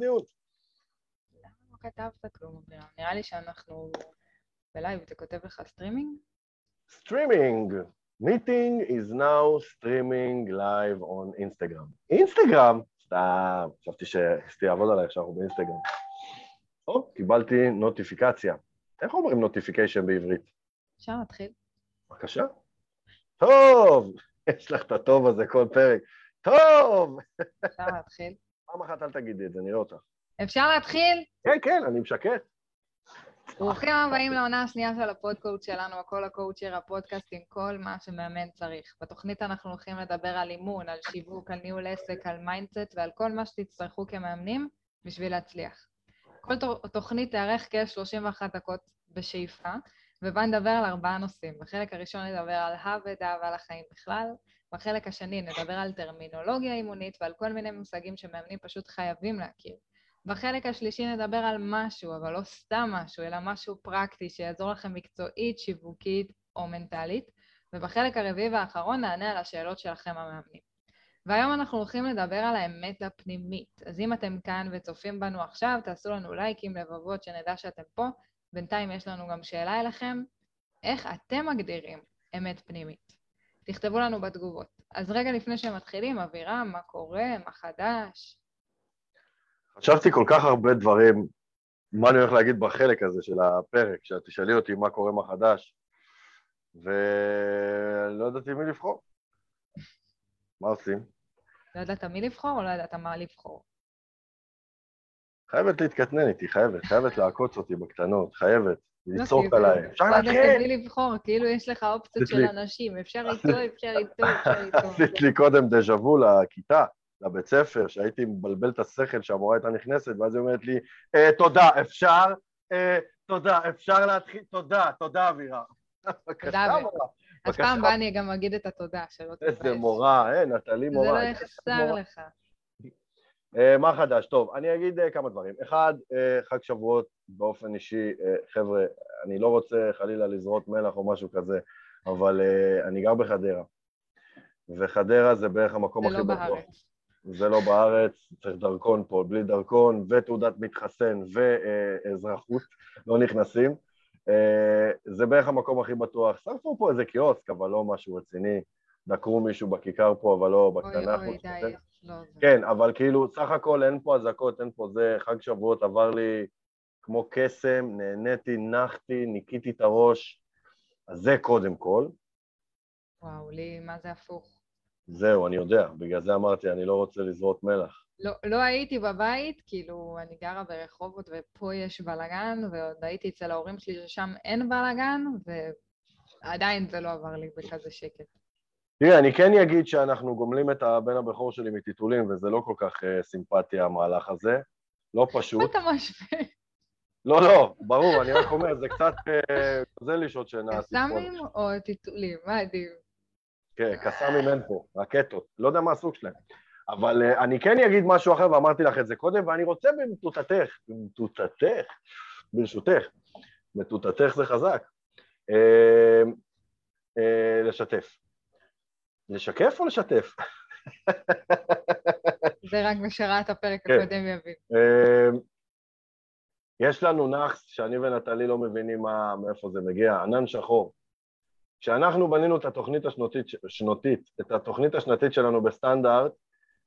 דיון. למה לא כתבת כלום? נראה לי שאנחנו בלייב, אה, כתוב לך streaming? streaming. meeting is now streaming live on Instagram. אינסטגרם? סתם, חשבתי שאשתי יעבוד עליי שאנחנו באינסטגרם. או, קיבלתי נוטיפיקציה. איך אומרים notification בעברית? אפשר להתחיל. בבקשה. טוב! יש לך את הטוב הזה כל פרק. טוב! אפשר להתחיל. פעם אחת אל תגידי את זה, נראה אותך. אפשר להתחיל? כן, כן, אני משקר. ברוכים הבאים לעונה השנייה של הפודקאסט שלנו, הכל הקואוצ'ר, הפודקאסט עם כל מה שמאמן צריך. בתוכנית אנחנו הולכים לדבר על אימון, על שיווק, על ניהול עסק, על mindset ועל כל מה שתצטרכו כמאמנים בשביל להצליח. כל תוכנית תארך כ-31 דקות בשאיפה, ובה נדבר על ארבעה נושאים. בחלק הראשון נדבר על העבודה ועל החיים בכלל, בחלק השני נדבר על טרמינולוגיה אימונית ועל כל מיני מושגים שמאמנים פשוט חייבים להכיר. בחלק השלישי נדבר על משהו, אבל לא סתם משהו, אלא משהו פרקטי שיעזור לכם מקצועית, שיווקית או מנטלית, ובחלק הרביעי והאחרון נענה על השאלות שלכם המאמנים. והיום אנחנו הולכים לדבר על האמת הפנימית. אז אם אתם כאן וצופים בנו עכשיו, תעשו לנו לייקים, לבבות, שנדע שאתם פה. בינתיים יש לנו גם שאלה אליכם, איך אתם מגדירים אמת פנימית? תכתבו לנו בתגובות. אז רגע לפני שמתחילים, אבירם, מה קורה? מה חדש? חשבתי כל כך הרבה דברים, מה אני הולך להגיד בחלק הזה של הפרק, שאת תשאלי אותי מה קורה, מה חדש, ולא ידעתי מי לבחור. מה עושים? לא ידעת מי לבחור או לא ידעת מה לבחור? חייבת להתקטנן איתי, חייבת, חייבת לעקוץ אותי בקטנות, חייבת, לצעוק עליי. אפשר להתחיל! לא מי לבחור, כאילו יש לך אופציות של אנשים, אפשר איתו, אפשר איתו, אפשר איתו. עשית לי קודם דז'ה וו לכיתה. לבית ספר, שהייתי מבלבל את השכל שהמורה הייתה נכנסת, ואז היא אומרת לי, אה, תודה, אפשר? אה, תודה, אפשר להתחיל? תודה, תודה אבירה. תודה אבירה. אז פעם הבאה אני גם אגיד את התודה, שלא תתבייש. איזה מורה, אה, נטלי מורה. זה לא יחסר לך. מה חדש? טוב, אני אגיד כמה דברים. אחד, חג שבועות באופן אישי, חבר'ה, אני לא רוצה חלילה לזרות מלח או משהו כזה, אבל אני גר בחדרה, וחדרה זה בערך המקום הכי בטוח. זה לא בארץ. זה לא בארץ, צריך דרכון פה, בלי דרכון ותעודת מתחסן ואזרחות, לא נכנסים. זה בערך המקום הכי בטוח. שרפו פה איזה קיוסק, אבל לא משהו רציני. דקרו מישהו בכיכר פה, אבל לא בקטנה. אוי אוי, די, לא כן, אבל כאילו, סך הכל אין פה אזעקות, אין פה זה, חג שבועות עבר לי כמו קסם, נהניתי, נחתי, ניקיתי את הראש, אז זה קודם כל. וואו, לי, מה זה הפוך? זהו, אני יודע, בגלל זה אמרתי, אני לא רוצה לזרות מלח. לא, לא הייתי בבית, כאילו, אני גרה ברחובות ופה יש בלאגן, ועוד הייתי אצל ההורים שלי ששם אין בלאגן, ועדיין זה לא עבר לי בכזה שקט. תראה, אני כן אגיד שאנחנו גומלים את הבן הבכור שלי מטיטולים, וזה לא כל כך uh, סימפטי המהלך הזה. לא פשוט. מה אתה משווה? לא, לא, ברור, אני רק אומר, זה קצת uh, לשעות שינה. קסאמים או טיטולים? מה עדיף? כן, קסאמים אין פה, רקטות, לא יודע מה הסוג שלהם. אבל uh, אני כן אגיד משהו אחר, ואמרתי לך את זה קודם, ואני רוצה במטותתך, במטותתך, ברשותך, מטותתך זה חזק, uh, uh, לשתף. לשקף או לשתף? זה רק משראת הפרק כן. הקודם יבין. יש לנו נאחס שאני ונטלי לא מבינים מה, מאיפה זה מגיע, ענן שחור. כשאנחנו בנינו את התוכנית השנותית, שנותית, את התוכנית השנתית שלנו בסטנדרט,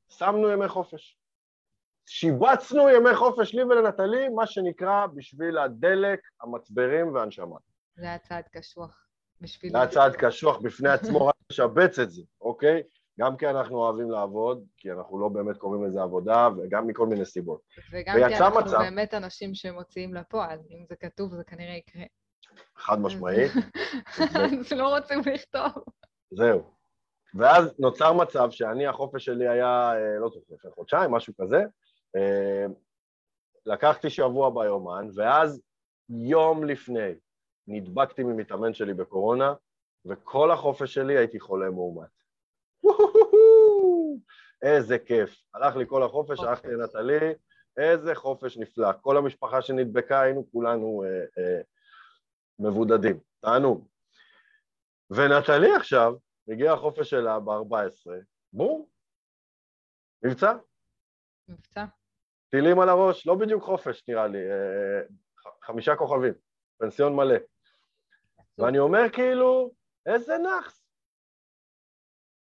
שמנו ימי חופש. שיבצנו ימי חופש לי ולנטלי, מה שנקרא בשביל הדלק, המצברים והנשמה. זה היה צעד קשוח. בשביל... זה היה צעד קשוח בפני עצמו, רק לשבץ את זה, אוקיי? גם כי אנחנו אוהבים לעבוד, כי אנחנו לא באמת קוראים לזה עבודה, וגם מכל מיני סיבות. וגם כי אנחנו מצב... באמת אנשים שמוציאים לפועל, אם זה כתוב זה כנראה יקרה. חד משמעית. אז לא רוצים לכתוב. זהו. ואז נוצר מצב שאני, החופש שלי היה, לא זוכר, לפני חודשיים, משהו כזה. לקחתי שבוע ביומן, ואז יום לפני נדבקתי ממתאמן שלי בקורונה, וכל החופש שלי הייתי חולה מאומת. איזה כיף. הלך לי כל החופש, הלכתי לנטלי, איזה חופש נפלא. כל המשפחה שנדבקה, היינו כולנו אה, אה, מבודדים, תענוג. ונטלי עכשיו, הגיע החופש שלה ב-14, בום, מבצע. מבצע. טילים על הראש, לא בדיוק חופש נראה לי, אה, חמישה כוכבים, פנסיון מלא. ואני אומר כאילו, איזה נאחס.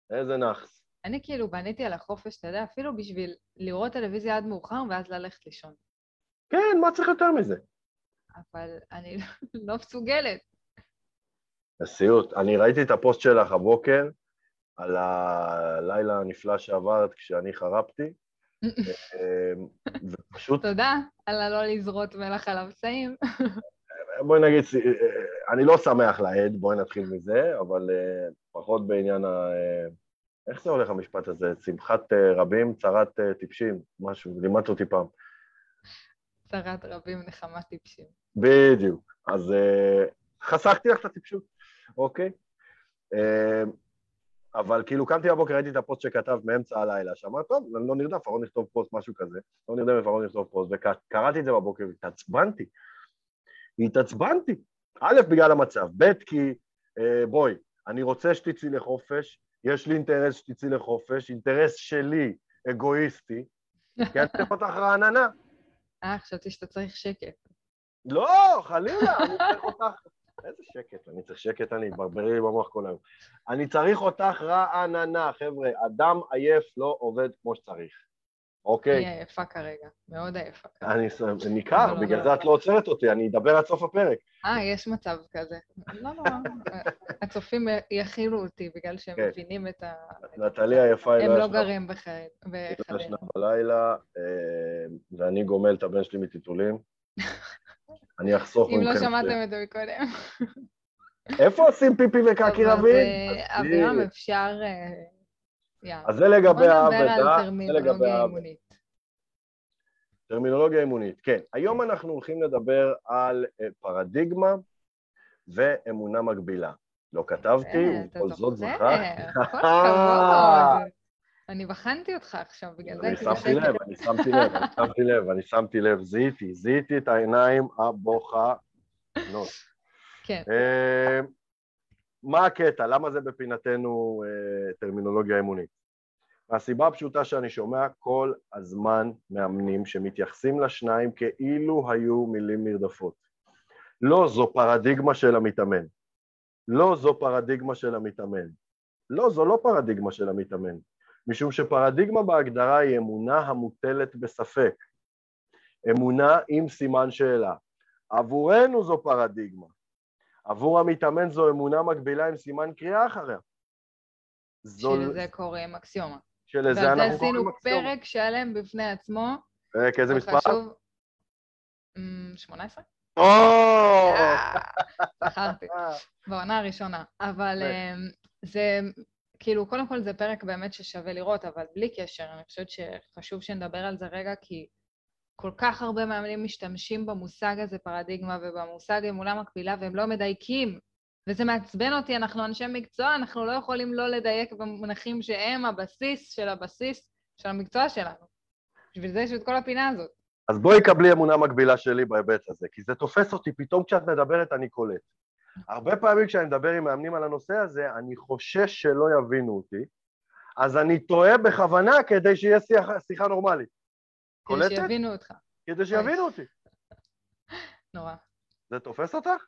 איזה נאחס. אני כאילו בניתי על החופש, אתה יודע, אפילו בשביל לראות טלוויזיה עד מאוחר ואז ללכת לישון. כן, מה צריך יותר מזה? אבל אני לא מסוגלת. לסיוט. אני ראיתי את הפוסט שלך הבוקר על הלילה הנפלא שעברת כשאני חרפתי, אמ, ופשוט... תודה על הלא לזרות מלח על הבשעים. בואי נגיד, אני לא שמח לעד, בואי נתחיל מזה, אבל אה, פחות בעניין ה... אה, איך זה הולך המשפט הזה? שמחת אה, רבים, צרת טיפשים, משהו, לימדת אותי פעם. צרת רבים, נחמת טיפשים. בדיוק. אז חסכתי לך את הטיפשות, אוקיי? אבל כאילו קמתי בבוקר, ראיתי את הפוסט שכתב מאמצע הלילה, שאמר, טוב, אני לא נרדם, ארון נכתוב פוסט, משהו כזה, לא נרדם, ארון נכתוב פוסט, וקראתי את זה בבוקר והתעצבנתי. התעצבנתי. א', בגלל המצב, ב', כי אה, בואי, אני רוצה שתצאי לחופש, יש לי אינטרס שתצאי לחופש, אינטרס שלי, אגואיסטי, כי אני צריך אותך רעננה. אה, חשבתי שאתה צריך שקט. לא, חלילה, אני צריך אותך איזה שקט, אני צריך שקט, אני, ברברי לי במוח כל היום. אני צריך אותך רעננה, חבר'ה, אדם עייף לא עובד כמו שצריך, אוקיי? אני עייפה כרגע, מאוד עייפה כרגע. אני ניכר, לא, בגלל לא, זה לא. את לא עוצרת אותי, אני אדבר עד סוף הפרק. אה, יש מצב כזה. לא נורא, הצופים יכילו אותי בגלל שהם כן. מבינים את ה... נטלי עייפה היא לא. הם לא גרים בחיים. היא לא ישנה בלילה, אה, ואני גומל את הבן שלי מטיטולים. אני אחסוך אם לא שמעתם את זה מקודם. איפה עושים פיפי וקקי רבים? אז אבירם אפשר... אה, אז זה לגבי העבודה, זה לגבי העבודה. טרמינולוגיה אימונית, כן. היום אנחנו הולכים לדבר על אה, פרדיגמה ואמונה מגבילה. לא כתבתי, אה, ובכל זאת זכרתי. אני בחנתי אותך עכשיו, בגלל זה... אני שמתי לב, אני שמתי לב, אני שמתי לב, אני שמתי לב, זיהיתי, זיהיתי את העיניים הבוחנות. כן. מה הקטע? למה זה בפינתנו אה, טרמינולוגיה אמונית? מהסיבה הפשוטה שאני שומע כל הזמן מאמנים שמתייחסים לשניים כאילו היו מילים נרדפות. לא, זו פרדיגמה של המתאמן. לא, זו פרדיגמה של המתאמן. לא, זו לא פרדיגמה של המתאמן. משום שפרדיגמה בהגדרה היא אמונה המוטלת בספק, אמונה עם סימן שאלה. עבורנו זו פרדיגמה, עבור המתאמן זו אמונה מקבילה עם סימן קריאה אחריה. זו... שלזה קוראים אקסיומה. שלזה אנחנו קוראים אקסיומה. ועל זה עשינו פרק שלם בפני עצמו. פרק איזה מספר? חשוב... 18? או! זכרתי, בעונה הראשונה. אבל זה כאילו, קודם כל זה פרק באמת ששווה לראות, אבל בלי קשר, אני חושבת שחשוב שנדבר על זה רגע, כי כל כך הרבה מאמנים משתמשים במושג הזה, פרדיגמה, ובמושג אמונה מקבילה, והם לא מדייקים. וזה מעצבן אותי, אנחנו אנשי מקצוע, אנחנו לא יכולים לא לדייק במונחים שהם הבסיס של הבסיס של המקצוע שלנו. בשביל זה יש את כל הפינה הזאת. אז בואי קבלי אמונה מקבילה שלי בהיבט הזה, כי זה תופס אותי, פתאום כשאת מדברת אני קולט. הרבה פעמים כשאני מדבר עם מאמנים על הנושא הזה, אני חושש שלא יבינו אותי, אז אני טועה בכוונה כדי שיהיה שיחה, שיחה נורמלית. כדי קולטת? שיבינו אותך. כדי שיבינו אותי. נורא. זה תופס אותך?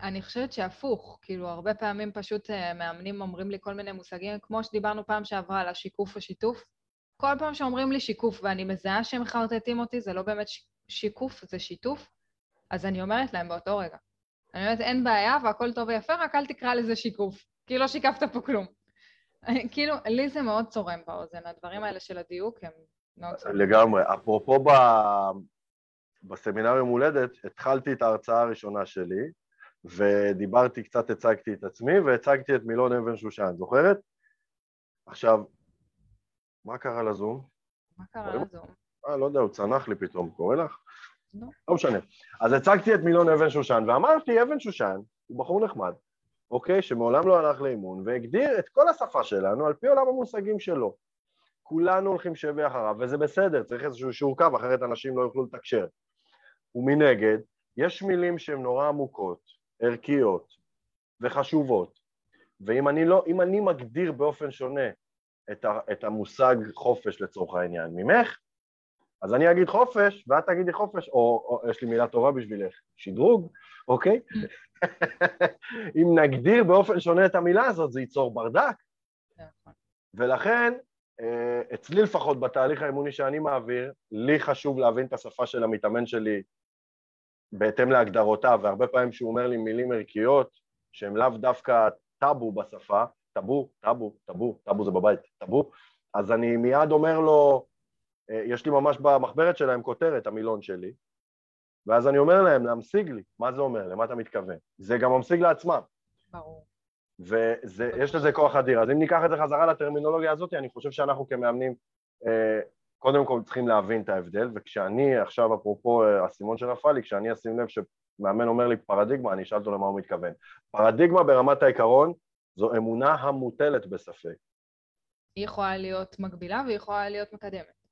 אני חושבת שהפוך, כאילו, הרבה פעמים פשוט אה, מאמנים אומרים לי כל מיני מושגים, כמו שדיברנו פעם שעברה על השיקוף ושיתוף. כל פעם שאומרים לי שיקוף ואני מזהה שהם מחרטטים אותי, זה לא באמת שיקוף, זה שיתוף, אז אני אומרת להם באותו רגע, אני אומרת, אין בעיה והכל טוב ויפה, רק אל תקרא לזה שיקוף, כי לא שיקפת פה כלום. כאילו, לי זה מאוד צורם באוזן, הדברים האלה של הדיוק הם. לגמרי. אפרופו ב... בסמינר יום הולדת, התחלתי את ההרצאה הראשונה שלי, ודיברתי, קצת הצגתי את עצמי, והצגתי את מילון אבן שושן, זוכרת? עכשיו, מה קרה לזום? מה קרה לזום? אה, לא יודע, הוא צנח לי פתאום, קורא לך? לא. לא משנה. אז הצגתי את מילון אבן שושן, ואמרתי, אבן שושן הוא בחור נחמד, אוקיי? שמעולם לא הלך לאימון, והגדיר את כל השפה שלנו על פי עולם המושגים שלו. כולנו הולכים שבי אחריו, וזה בסדר, צריך איזשהו שיעור קו, אחרת אנשים לא יוכלו לתקשר. ומנגד, יש מילים שהן נורא עמוקות, ערכיות וחשובות, ואם אני, לא, אני מגדיר באופן שונה את, ה, את המושג חופש לצורך העניין ממך, אז אני אגיד חופש, ואת תגידי חופש, או, או יש לי מילה טובה בשבילך, שדרוג, אוקיי? אם נגדיר באופן שונה את המילה הזאת, זה ייצור ברדק. נכון. ולכן, אצלי לפחות, בתהליך האימוני שאני מעביר, לי חשוב להבין את השפה של המתאמן שלי בהתאם להגדרותיו, והרבה פעמים שהוא אומר לי מילים ערכיות, שהן לאו דווקא טאבו בשפה, טאבו, טאבו, טאבו, טאבו זה בבית, טאבו, אז אני מיד אומר לו, אה, יש לי ממש במחברת שלהם כותרת, המילון שלי, ואז אני אומר להם להמשיג לי, מה זה אומר, למה אתה מתכוון? זה גם ממשיג לעצמם. ברור. ויש לזה כוח אדיר. אז אם ניקח את זה חזרה לטרמינולוגיה הזאת, אני חושב שאנחנו כמאמנים אה, קודם כל צריכים להבין את ההבדל, וכשאני עכשיו, אפרופו אה, האסימון שנפל לי, כשאני אשים לב שמאמן אומר לי פרדיגמה, אני אשאל אותו למה הוא מתכוון. פרדיגמה ברמת העיקרון זו אמונה המוטלת בספק. היא יכולה להיות מקבילה והיא יכולה להיות מקדמת.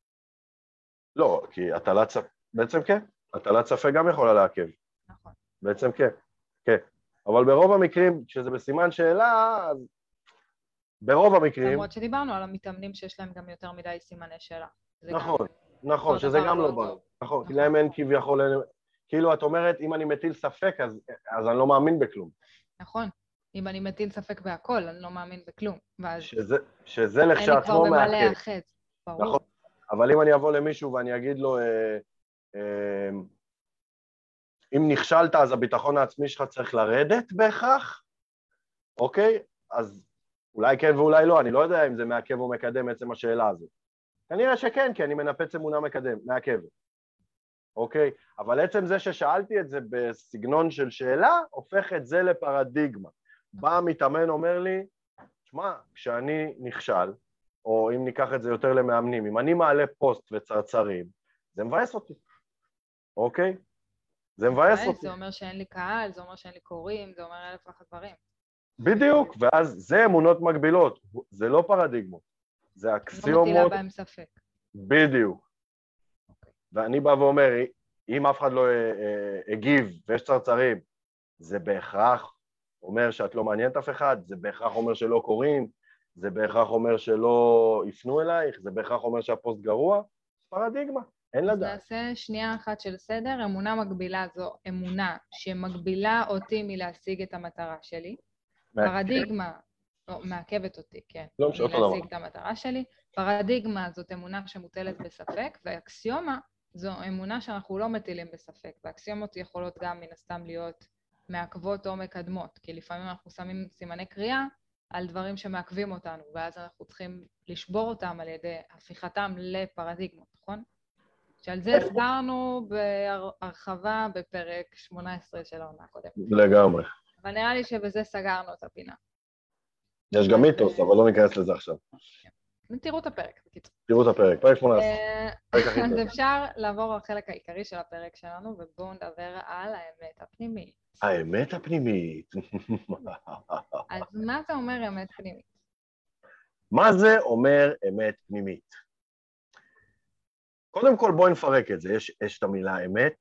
לא, כי הטלת ספק, בעצם כן, הטלת ספק גם יכולה לעכב. נכון. בעצם כן, כן. אבל ברוב המקרים, כשזה בסימן שאלה, אז ברוב המקרים... למרות שדיברנו על המתאמנים שיש להם גם יותר מדי סימני שאלה. נכון, גם... נכון, שזה גם לא ברור. נכון, כי נכון. להם אין כביכול... כאילו, את אומרת, אם אני מטיל ספק, אז, אז אני לא מאמין בכלום. נכון. אם אני מטיל ספק בהכל, אני לא מאמין בכלום. ואז... שזה, שזה לכשעצמו מעכב. אין לי כבר במה להיאחז, ברור. נכון. אבל אם אני אבוא למישהו ואני אגיד לו, אה, אה, אם נכשלת אז הביטחון העצמי שלך צריך לרדת בהכרח, אוקיי? אז אולי כן ואולי לא, אני לא יודע אם זה מעכב או מקדם עצם השאלה הזאת. כנראה שכן, כי אני מנפץ אמונה מקדם, מעכבת, אוקיי? אבל עצם זה ששאלתי את זה בסגנון של שאלה, הופך את זה לפרדיגמה. בא המתאמן אומר לי, שמע, כשאני נכשל, או אם ניקח את זה יותר למאמנים, אם אני מעלה פוסט וצרצרים, זה מבאס אותי, אוקיי? זה מבאס אותי. זה אומר שאין לי קהל, זה אומר שאין לי קוראים, זה אומר אלף ואחת דברים. בדיוק, ואז זה אמונות מגבילות, זה לא פרדיגמות, זה אקסיומות... לא מטילה בהם ספק. בדיוק. אוקיי. ואני בא ואומר, אם אף אחד לא אה, אה, הגיב ויש צרצרים, זה בהכרח אומר שאת לא מעניינת אף אחד, זה בהכרח אומר שלא קוראים, זה בהכרח אומר שלא יפנו אלייך, זה בהכרח אומר שהפוסט גרוע, פרדיגמה, אין לדעת. נעשה שנייה אחת של סדר, אמונה מגבילה זו אמונה שמגבילה אותי מלהשיג את המטרה שלי. פרדיגמה, לא, מעכבת אותי, כן. לא משנה, אותו דבר. מלהשיג את המטרה שלי. פרדיגמה זאת אמונה שמוטלת בספק, ואקסיומה זו אמונה שאנחנו לא מטילים בספק, ואקסיומות יכולות גם מן הסתם להיות מעכבות או מקדמות, כי לפעמים אנחנו שמים סימני קריאה על דברים שמעכבים אותנו, ואז אנחנו צריכים לשבור אותם על ידי הפיכתם לפרדיגמות, נכון? שעל זה הסברנו בהרחבה בפרק 18 של העונה הקודמת. לגמרי. אבל נראה לי שבזה סגרנו את הפינה. יש גם מיתוס, אבל לא ניכנס לזה עכשיו. כן. תראו את הפרק, בקיצור. תראו את הפרק, פרק 18. אה, אז אפשר לעבור לחלק העיקרי של הפרק שלנו, ובואו נדבר על האמת הפנימית. האמת הפנימית. אז מה זה אומר אמת פנימית? מה זה אומר אמת פנימית? קודם כל בואי נפרק את זה, יש, יש את המילה אמת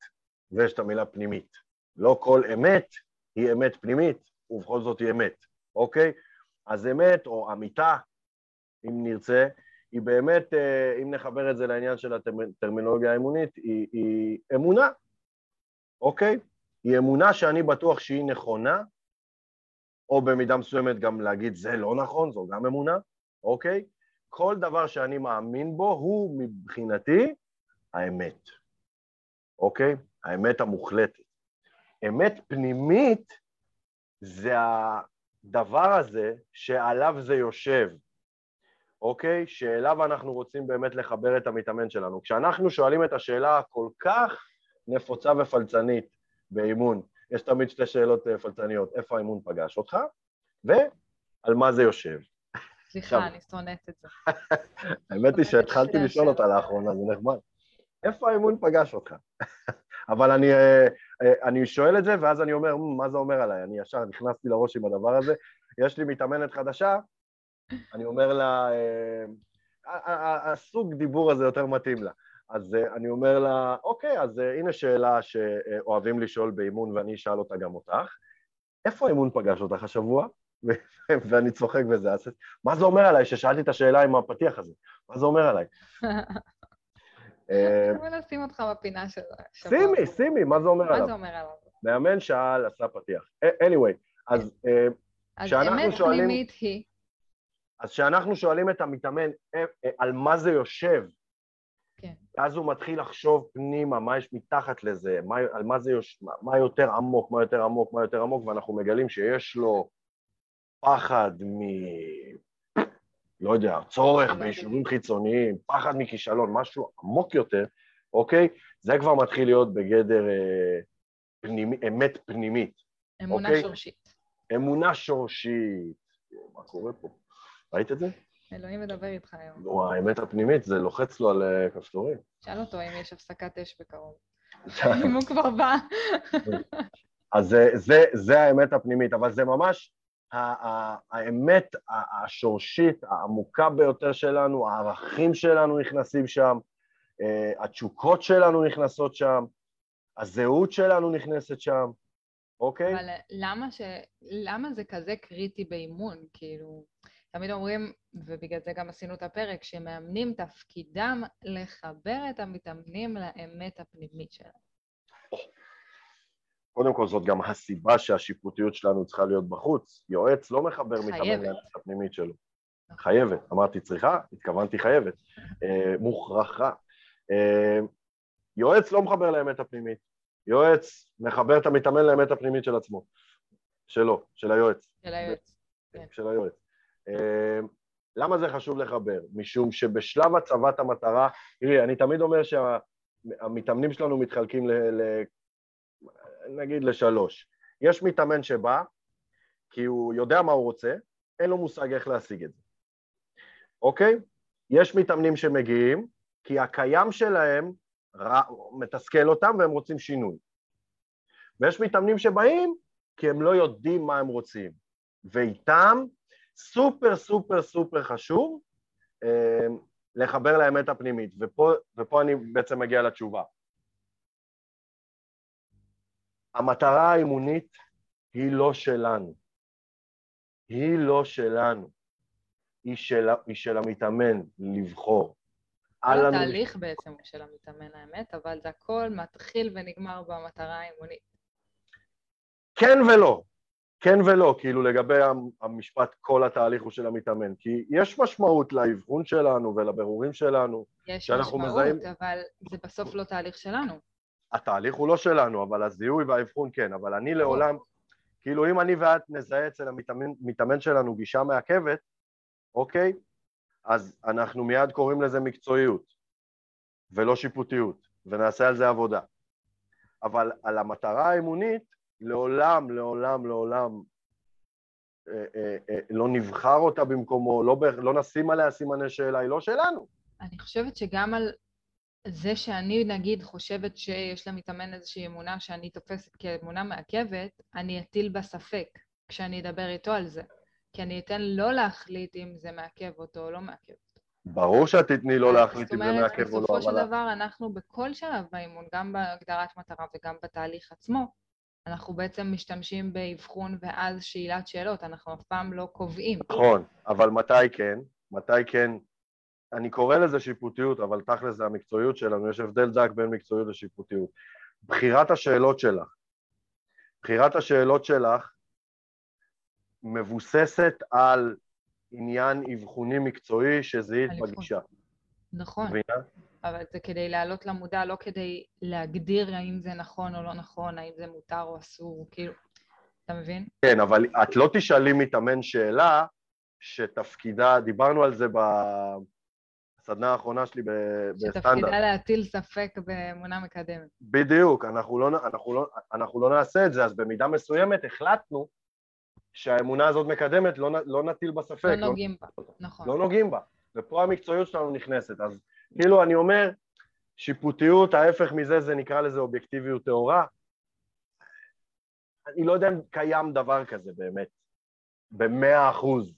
ויש את המילה פנימית. לא כל אמת היא אמת פנימית, ובכל זאת היא אמת, אוקיי? אז אמת או אמיתה, אם נרצה, היא באמת, אה, אם נחבר את זה לעניין של הטרמינולוגיה האמונית, היא, היא אמונה, אוקיי? היא אמונה שאני בטוח שהיא נכונה, או במידה מסוימת גם להגיד זה לא נכון, זו גם אמונה, אוקיי? כל דבר שאני מאמין בו הוא מבחינתי האמת, אוקיי? האמת המוחלטת. אמת פנימית זה הדבר הזה שעליו זה יושב, אוקיי? שאליו אנחנו רוצים באמת לחבר את המתאמן שלנו. כשאנחנו שואלים את השאלה הכל כך נפוצה ופלצנית, באימון, יש תמיד שתי שאלות אה, פלצניות, איפה האימון פגש אותך, ועל מה זה יושב. סליחה, אני שונאת את זה. האמת היא שהתחלתי לשאול אותה לאחרונה, זה נחמד. איפה האימון פגש אותך? אבל אני, אה, אה, אני שואל את זה, ואז אני אומר, מה זה אומר עליי? אני ישר נכנסתי לראש עם הדבר הזה. יש לי מתאמנת חדשה, אני אומר לה, הסוג דיבור הזה יותר מתאים לה. אז אני אומר לה, אוקיי, אז הנה שאלה שאוהבים לשאול באימון ואני אשאל אותה גם אותך. איפה האימון פגש אותך השבוע? ואני צוחק בזה, אז מה זה אומר עליי ששאלתי את השאלה עם הפתיח הזה? מה זה אומר עליי? אה, לשים אותך בפינה של השבוע. שימי, שימי, מה זה אומר מה זה עליו? אומר עליו? מאמן שאל, עשה פתיח. אה, anyway, אז אה, אז כשאנחנו אמת שואלים- פנימית היא, אז כשאנחנו שואלים את המתאמן על מה זה יושב, כן. אז הוא מתחיל לחשוב פנימה, מה יש מתחת לזה, מה, על מה זה יוש... מה יותר עמוק, מה יותר עמוק, מה יותר עמוק, ואנחנו מגלים שיש לו פחד מ... לא יודע, צורך באישורים חיצוניים, פחד מכישלון, משהו עמוק יותר, אוקיי? זה כבר מתחיל להיות בגדר אה, פנימי, אמת פנימית, אמונה אוקיי. שורשית. אמונה שורשית. מה קורה פה? ראית את זה? אלוהים מדבר איתך היום. נו, האמת הפנימית, זה לוחץ לו על אה, כפתורים. שאל אותו אם יש הפסקת אש בקרוב. אם הוא כבר בא. אז זה, זה, זה האמת הפנימית, אבל זה ממש האמת השורשית, העמוקה ביותר שלנו, הערכים שלנו נכנסים שם, אה, התשוקות שלנו נכנסות שם, הזהות שלנו נכנסת שם, אוקיי? אבל למה, ש... למה זה כזה קריטי באימון? כאילו, תמיד אומרים, ובגלל זה גם עשינו את הפרק, שמאמנים תפקידם לחבר את המתאמנים לאמת הפנימית שלהם. קודם כל זאת גם הסיבה שהשיפוטיות שלנו צריכה להיות בחוץ. יועץ לא מחבר מתאמן. לאמת הפנימית שלו. חייבת. אמרתי צריכה, התכוונתי חייבת. אה, מוכרחה. אה, יועץ לא מחבר לאמת הפנימית. יועץ מחבר את המתאמן לאמת הפנימית של עצמו. שלו, של היועץ. של היועץ. כן. של היועץ. אה, למה זה חשוב לחבר? משום שבשלב הצבת המטרה, תראי, אני תמיד אומר שהמתאמנים שלנו מתחלקים ל... ל נגיד לשלוש. יש מתאמן שבא, כי הוא יודע מה הוא רוצה, אין לו מושג איך להשיג את זה, אוקיי? יש מתאמנים שמגיעים, כי הקיים שלהם רע, מתסכל אותם והם רוצים שינוי. ויש מתאמנים שבאים כי הם לא יודעים מה הם רוצים, ואיתם סופר סופר סופר חשוב אה, לחבר לאמת הפנימית, ופה, ופה אני בעצם מגיע לתשובה. המטרה האימונית היא לא שלנו. היא לא שלנו. היא של, היא של המתאמן לבחור. כל אל לנו- התהליך בעצם הוא של המתאמן האמת, אבל זה הכל מתחיל ונגמר במטרה האימונית. כן ולא. כן ולא, כאילו לגבי המ- המשפט כל התהליך הוא של המתאמן, כי יש משמעות לאבחון שלנו ולבירורים שלנו. יש משמעות, מזהים- אבל זה בסוף לא תהליך שלנו. התהליך הוא לא שלנו, אבל הזיהוי והאבחון כן, אבל אני לעולם, כאילו אם אני ואת נזהה אצל המתאמן מתאמן שלנו גישה מעכבת, אוקיי? אז אנחנו מיד קוראים לזה מקצועיות, ולא שיפוטיות, ונעשה על זה עבודה. אבל על המטרה האימונית, לעולם, לעולם, לעולם אה, אה, אה, לא נבחר אותה במקומו, לא, לא נשים עליה סימני שאלה, היא לא שלנו. אני חושבת שגם על זה שאני, נגיד, חושבת שיש למתאמן איזושהי אמונה שאני תופסת כאמונה מעכבת, אני אטיל בה ספק כשאני אדבר איתו על זה. כי אני אתן לו להחליט אם זה מעכב אותו או לא מעכב אותו. ברור שאת תתני לו להחליט אם זה זאת אומרת, מעכב או לא, בסופו של אבל... דבר, אנחנו בכל שלב באימון, גם בהגדרת מטרה וגם בתהליך עצמו, אנחנו בעצם משתמשים באבחון ואז שאלת שאלות, אנחנו אף פעם לא קובעים. נכון, אבל מתי כן? מתי כן? אני קורא לזה שיפוטיות, אבל תכל'ס זה המקצועיות שלנו, יש הבדל דק בין מקצועיות לשיפוטיות. בחירת השאלות שלך, בחירת השאלות שלך מבוססת על עניין אבחוני מקצועי שזיהית. בגישה. נכון, מבינה? אבל זה כדי להעלות למודע, לא כדי להגדיר האם זה נכון או לא נכון, האם זה מותר או אסור, כאילו, אתה מבין? כן, אבל את לא תשאלי מתאמן שאלה שתפקידה, דיברנו על זה בסדנה האחרונה שלי בסטנדרט. שתפקידה להטיל ספק באמונה מקדמת. בדיוק, אנחנו לא, אנחנו, לא, אנחנו לא נעשה את זה, אז במידה מסוימת החלטנו שהאמונה הזאת מקדמת, לא, לא נטיל בה ספק, לא לא, נוגעים בה, נכון. לא נוגעים בה, ופה המקצועיות שלנו נכנסת, אז כאילו אני אומר, שיפוטיות, ההפך מזה זה נקרא לזה אובייקטיביות טהורה, אני לא יודע אם קיים דבר כזה באמת, במאה אחוז,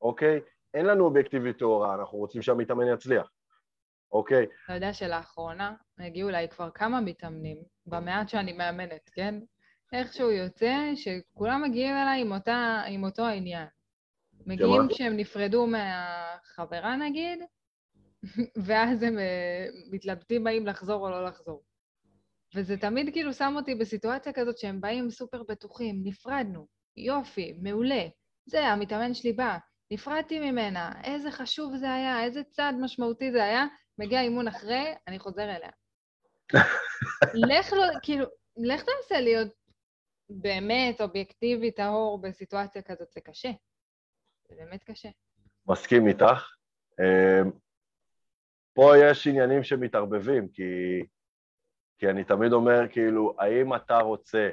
אוקיי? אין לנו אובייקטיביות טהורה, אנחנו רוצים שהמתאמן יצליח, אוקיי? אתה יודע שלאחרונה הגיעו אליי כבר כמה מתאמנים, במעט שאני מאמנת, כן? איכשהו יוצא שכולם מגיעים אליי עם, אותה, עם אותו העניין. מגיעים שמה? כשהם נפרדו מהחברה נגיד, ואז הם uh, מתלבטים האם לחזור או לא לחזור. וזה תמיד כאילו שם אותי בסיטואציה כזאת שהם באים סופר בטוחים, נפרדנו, יופי, מעולה. זה, המתאמן שלי בא, נפרדתי ממנה, איזה חשוב זה היה, איזה צעד משמעותי זה היה, מגיע אימון אחרי, אני חוזר אליה. לך לא, כאילו, לך תנסה להיות באמת אובייקטיבי, טהור, בסיטואציה כזאת, זה קשה. זה באמת קשה. מסכים איתך. אמ, פה יש עניינים שמתערבבים, כי, כי אני תמיד אומר, כאילו, האם אתה רוצה,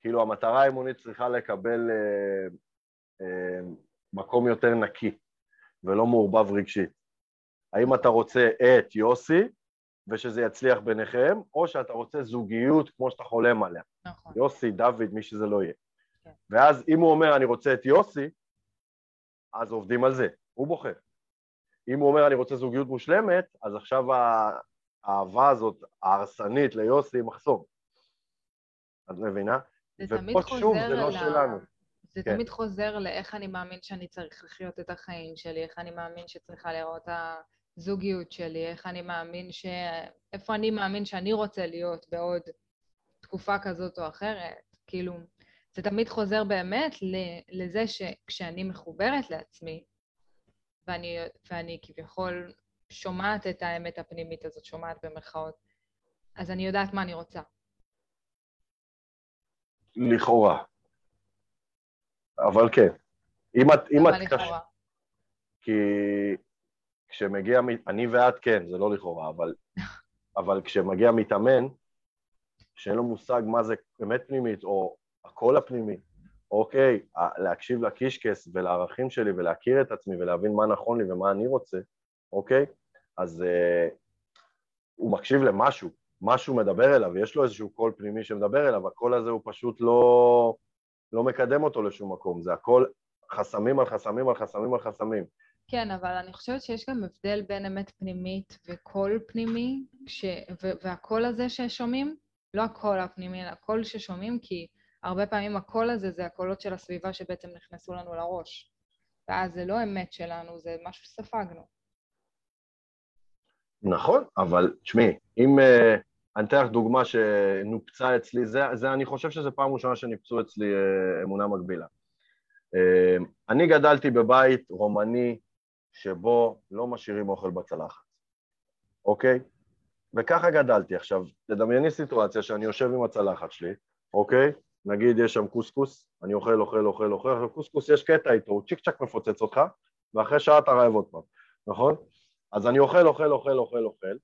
כאילו, המטרה האימונית צריכה לקבל אה, אה, מקום יותר נקי ולא מעורבב רגשית. האם אתה רוצה את יוסי ושזה יצליח ביניכם, או שאתה רוצה זוגיות כמו שאתה חולם עליה. נכון. יוסי, דוד, מי שזה לא יהיה. כן. ואז אם הוא אומר אני רוצה את יוסי, אז עובדים על זה, הוא בוחר. אם הוא אומר אני רוצה זוגיות מושלמת, אז עכשיו האהבה הזאת, ההרסנית ליוסי, היא מחסום. את מבינה? זה תמיד חוזר שוב, זה לא שלנו. זה כן. תמיד חוזר לאיך אני מאמין שאני צריך לחיות את החיים שלי, איך אני מאמין שצריכה לראות הזוגיות שלי, איך אני מאמין ש... איפה אני מאמין שאני רוצה להיות בעוד תקופה כזאת או אחרת. כאילו, זה תמיד חוזר באמת לזה שכשאני מחוברת לעצמי, ואני, ואני כביכול שומעת את האמת הפנימית הזאת, שומעת במרכאות, אז אני יודעת מה אני רוצה. לכאורה. אבל כן. אם את... אם את? קש... כי כשמגיע... אני ואת כן, זה לא לכאורה, אבל, אבל כשמגיע מתאמן, שאין לו מושג מה זה אמת פנימית, או הקול הפנימי, אוקיי, להקשיב לקישקס ולערכים שלי ולהכיר את עצמי ולהבין מה נכון לי ומה אני רוצה, אוקיי? אז אה, הוא מקשיב למשהו, משהו מדבר אליו, יש לו איזשהו קול פנימי שמדבר אליו, הקול הזה הוא פשוט לא, לא מקדם אותו לשום מקום, זה הכל חסמים על חסמים על חסמים על חסמים. כן, אבל אני חושבת שיש גם הבדל בין אמת פנימית וקול פנימי, כש... והקול הזה ששומעים, לא הקול הפנימי, אלא הקול ששומעים, כי הרבה פעמים הקול הזה זה הקולות של הסביבה שבעצם נכנסו לנו לראש. ואז זה לא אמת שלנו, זה משהו שספגנו. נכון, אבל תשמעי, אם... Uh, אני אתן לך דוגמה שנופצה אצלי, זה, זה, אני חושב שזו פעם ראשונה שניפצו אצלי uh, אמונה מקבילה. Uh, אני גדלתי בבית רומני שבו לא משאירים אוכל בצלחת, אוקיי? וככה גדלתי. עכשיו, תדמייני סיטואציה שאני יושב עם הצלחת שלי, אוקיי? נגיד יש שם קוסקוס, אני אוכל, אוכל, אוכל, אוכל, עכשיו קוסקוס יש קטע איתו, הוא צ'יק צ'ק מפוצץ אותך, ואחרי שעה אתה רעב עוד פעם, נכון? אז אני אוכל, אוכל, אוכל, אוכל, אוכל,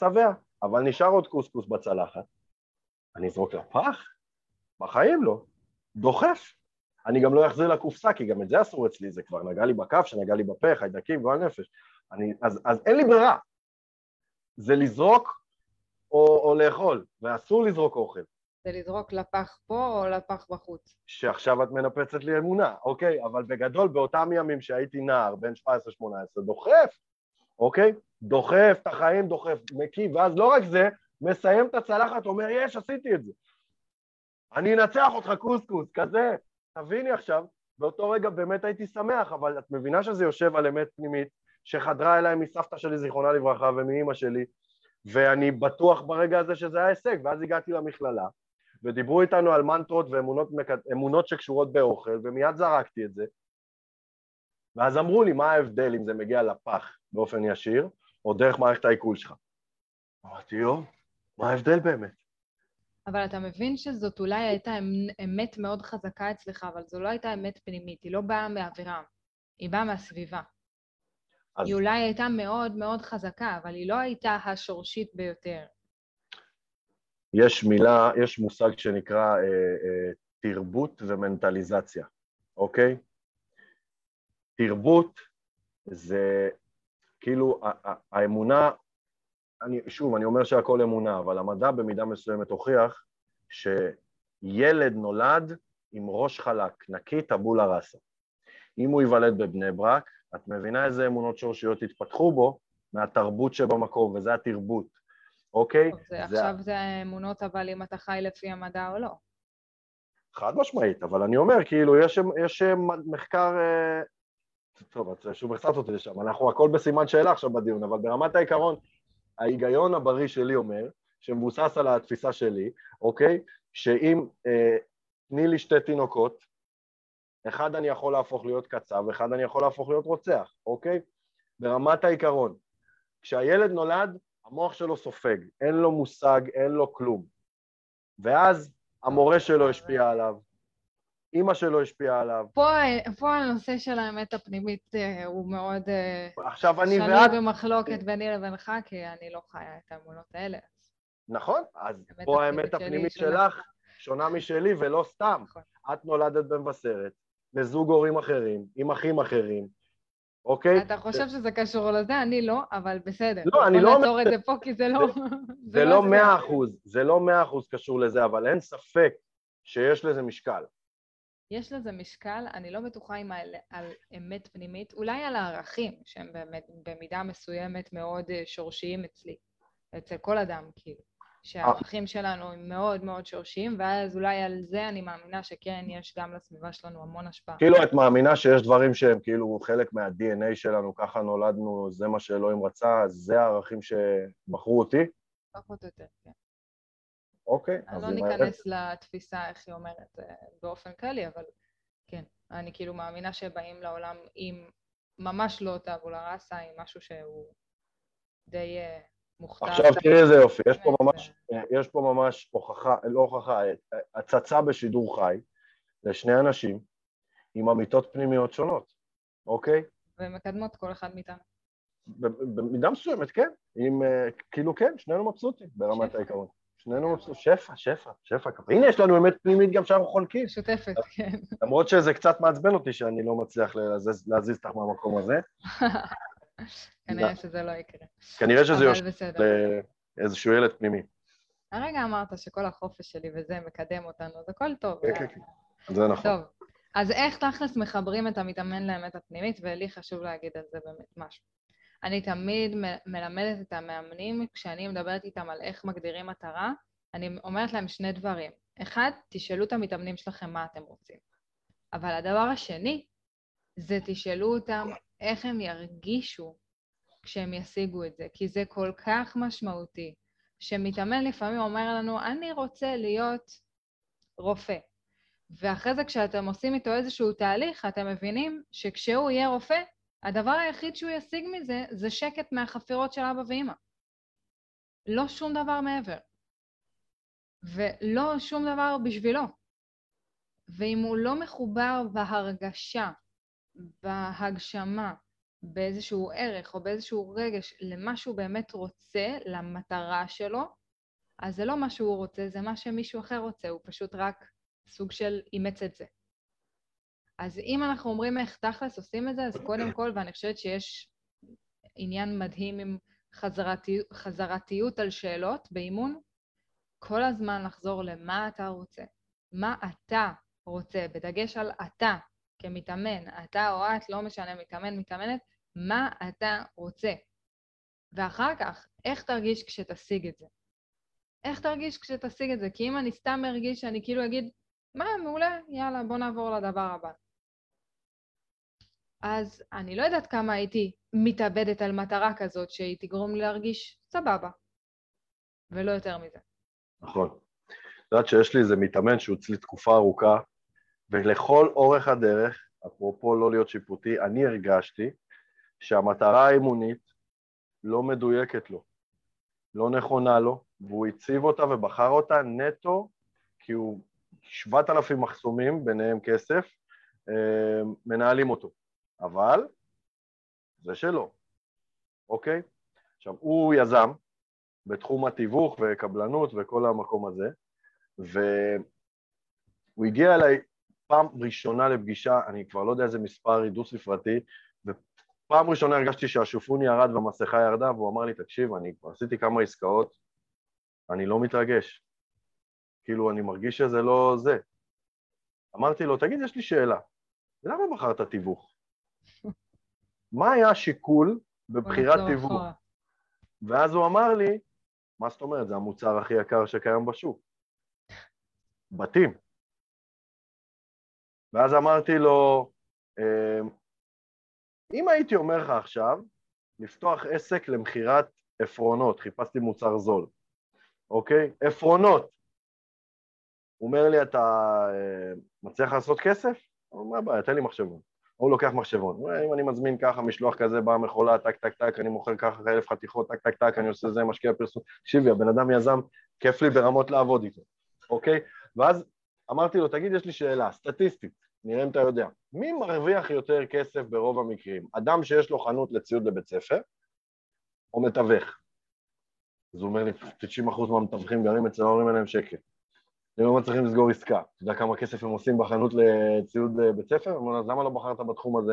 שבע, אבל נשאר עוד קוסקוס בצלחת, אני אזרוק לפח? בחיים לא, דוחף. אני גם לא אחזיר לקופסה, כי גם את זה אסור אצלי, זה כבר נגע לי בכף, שנגע לי בפה, חיידקים, גועל נפש. אני, אז, אז אין לי ברירה. זה לזרוק או, או לאכול, ואסור לזרוק אוכל. זה לזרוק לפח פה או לפח בחוץ? שעכשיו את מנפצת לי אמונה, אוקיי? אבל בגדול, באותם ימים שהייתי נער, בן 17-18, דוחף, אוקיי? דוחף את החיים, דוחף, מקיא, ואז לא רק זה, מסיים את הצלחת, אומר, יש, עשיתי את זה. אני אנצח אותך קוסקוס, כזה. תביני עכשיו, באותו רגע באמת הייתי שמח, אבל את מבינה שזה יושב על אמת פנימית, שחדרה אליי מסבתא שלי, זיכרונה לברכה, ומאימא שלי, ואני בטוח ברגע הזה שזה היה הישג, ואז הגעתי למכללה, ודיברו איתנו על מנטרות ואמונות שקשורות באוכל, ומיד זרקתי את זה, ואז אמרו לי, מה ההבדל אם זה מגיע לפח באופן ישיר, או דרך מערכת העיכול שלך? אמרתי, יו, מה ההבדל באמת? אבל אתה מבין שזאת אולי הייתה אמת מאוד חזקה אצלך, אבל זו לא הייתה אמת פנימית, היא לא באה מאווירה, היא באה מהסביבה. אז... היא אולי הייתה מאוד מאוד חזקה, אבל היא לא הייתה השורשית ביותר. יש מילה, יש מושג שנקרא אה, אה, תרבות ומנטליזציה, אוקיי? תרבות זה כאילו האמונה, אני, שוב, אני אומר שהכל אמונה, אבל המדע במידה מסוימת הוכיח שילד נולד עם ראש חלק, נקי, טבולה ראסה. אם הוא ייוולד בבני ברק, את מבינה איזה אמונות שורשיות התפתחו בו מהתרבות שבמקום, וזה התרבות, אוקיי? זה, זה עכשיו זה האמונות, אבל אם אתה חי לפי המדע או לא. חד משמעית, אבל אני אומר, כאילו, יש, יש מחקר אה, טוב, את שוב החסרת אותי לשם, אנחנו הכל בסימן שאלה עכשיו בדיון, אבל ברמת העיקרון, ההיגיון הבריא שלי אומר, שמבוסס על התפיסה שלי, אוקיי? שאם אה, תני לי שתי תינוקות, אחד אני יכול להפוך להיות קצב, אחד אני יכול להפוך להיות רוצח, אוקיי? ברמת העיקרון. כשהילד נולד, המוח שלו סופג, אין לו מושג, אין לו כלום. ואז המורה שלו השפיע עליו, אימא שלו השפיעה עליו. פה, פה הנושא של האמת הפנימית אה, הוא מאוד אה, עכשיו אני שנוי ואת... במחלוקת ביני לבינך, כי אני לא חיה את האמונות האלה. נכון, אז האמת פה האמת שלי הפנימית שונה. שלך שונה משלי ולא סתם. נכון. את נולדת במבשרת, לזוג הורים אחרים, עם אחים אחרים, אוקיי? אתה חושב שזה קשור לזה? אני לא, אבל בסדר. לא, אני לא בוא נעצור את זה פה, כי זה לא... זה לא זה. מאה אחוז, זה לא מאה אחוז קשור לזה, אבל אין ספק שיש לזה משקל. יש לזה משקל, אני לא בטוחה אם על, על אמת פנימית, אולי על הערכים, שהם באמת במידה מסוימת מאוד אה, שורשיים אצלי, אצל כל אדם, כאילו. שהערכים שלנו הם מאוד מאוד שורשיים, ואז אולי על זה אני מאמינה שכן, יש גם לסביבה שלנו המון השפעה. כאילו את מאמינה שיש דברים שהם כאילו חלק מה-DNA שלנו, ככה נולדנו, זה מה שאלוהים רצה, זה הערכים שבחרו אותי? פחות או יותר, כן. אוקיי. אני אז לא עם האמת- ניכנס לתפיסה, איך היא אומרת, אה, באופן כללי, אבל כן, אני כאילו מאמינה שבאים לעולם עם ממש לא טאבולה ראסה, עם משהו שהוא די אה, מוכתב. עכשיו תראי איזה יופי, יש פה ממש, יש פה ממש הוכחה, לא הוכחה, הצצה בשידור חי לשני אנשים עם אמיתות פנימיות שונות, אוקיי? ומקדמות כל אחד מאיתנו. במידה מסוימת, כן. אה, כאילו כן, שנינו מבסוטים ברמת. העיקרון. שנינו שפע, שפע, שפע. הנה, יש לנו אמת פנימית גם שאנחנו חולקים. משותפת, כן. למרות שזה קצת מעצבן אותי שאני לא מצליח להזיז, אותך מהמקום הזה. כנראה שזה לא יקרה. כנראה שזה יושב. לאיזשהו ילד פנימי. הרגע אמרת שכל החופש שלי וזה מקדם אותנו, אז הכל טוב. כן, כן, כן. זה נכון. טוב, אז איך תכלס מחברים את המתאמן לאמת הפנימית, ולי חשוב להגיד על זה באמת משהו. אני תמיד מלמדת את המאמנים, כשאני מדברת איתם על איך מגדירים מטרה, אני אומרת להם שני דברים. אחד, תשאלו את המתאמנים שלכם מה אתם רוצים. אבל הדבר השני, זה תשאלו אותם איך הם ירגישו כשהם ישיגו את זה, כי זה כל כך משמעותי, שמתאמן לפעמים אומר לנו, אני רוצה להיות רופא. ואחרי זה כשאתם עושים איתו איזשהו תהליך, אתם מבינים שכשהוא יהיה רופא, הדבר היחיד שהוא ישיג מזה זה שקט מהחפירות של אבא ואמא. לא שום דבר מעבר. ולא שום דבר בשבילו. ואם הוא לא מחובר בהרגשה, בהגשמה, באיזשהו ערך או באיזשהו רגש למה שהוא באמת רוצה, למטרה שלו, אז זה לא מה שהוא רוצה, זה מה שמישהו אחר רוצה, הוא פשוט רק סוג של אימץ את זה. אז אם אנחנו אומרים איך תכלס עושים את זה, אז קודם כל, ואני חושבת שיש עניין מדהים עם חזרתי, חזרתיות על שאלות באימון, כל הזמן לחזור למה אתה רוצה, מה אתה רוצה, בדגש על אתה כמתאמן, אתה או את, לא משנה, מתאמן, מתאמנת, מה אתה רוצה. ואחר כך, איך תרגיש כשתשיג את זה? איך תרגיש כשתשיג את זה? כי אם אני סתם ארגיש שאני כאילו אגיד, מה, מעולה, יאללה, בוא נעבור לדבר הבא. אז אני לא יודעת כמה הייתי מתאבדת על מטרה כזאת שהיא תגרום לי להרגיש סבבה, ולא יותר מזה. נכון. את יודעת שיש לי איזה מתאמן שהוא אצלי תקופה ארוכה, ולכל אורך הדרך, אפרופו לא להיות שיפוטי, אני הרגשתי שהמטרה האימונית לא מדויקת לו, לא נכונה לו, והוא הציב אותה ובחר אותה נטו כי הוא 7,000 מחסומים, ביניהם כסף, אה, מנהלים אותו. אבל זה שלו, אוקיי? עכשיו, הוא יזם בתחום התיווך וקבלנות וכל המקום הזה, והוא הגיע אליי פעם ראשונה לפגישה, אני כבר לא יודע איזה מספר דו-ספרתי, ופעם ראשונה הרגשתי שהשופון ירד והמסכה ירדה, והוא אמר לי, תקשיב, אני כבר עשיתי כמה עסקאות, אני לא מתרגש. כאילו, אני מרגיש שזה לא זה. אמרתי לו, תגיד, יש לי שאלה, למה בחרת תיווך? מה היה השיקול בבחירת תיווך? ואז הוא אמר לי, מה זאת אומרת, זה המוצר הכי יקר שקיים בשוק. בתים. ואז אמרתי לו, אם הייתי אומר לך עכשיו, לפתוח עסק למכירת עפרונות, חיפשתי מוצר זול, אוקיי? עפרונות. הוא אומר לי, אתה אה, מצליח לעשות כסף? הוא אומר, מה הבעיה, תן לי מחשבון. הוא לוקח מחשבון. אומר, אם אני מזמין ככה, משלוח כזה, באה מכולה, טק טק טק, אני מוכר ככה אלף חתיכות, טק טק טק, אני עושה זה, משקיע פרסום. תקשיבי, הבן אדם יזם, כיף לי ברמות לעבוד איתו, אוקיי? ואז אמרתי לו, תגיד, יש לי שאלה, סטטיסטית, נראה אם אתה יודע. מי מרוויח יותר כסף ברוב המקרים? אדם שיש לו חנות לציוד לבית ספר, או מתווך? אז הוא אומר לי, 90% מהמתווכים גרים אצל ההורים אין להם שקל. הם לא מצליחים לסגור עסקה. אתה יודע כמה כסף הם עושים בחנות לציוד בית ספר? הוא אומר, אז למה לא בחרת בתחום הזה?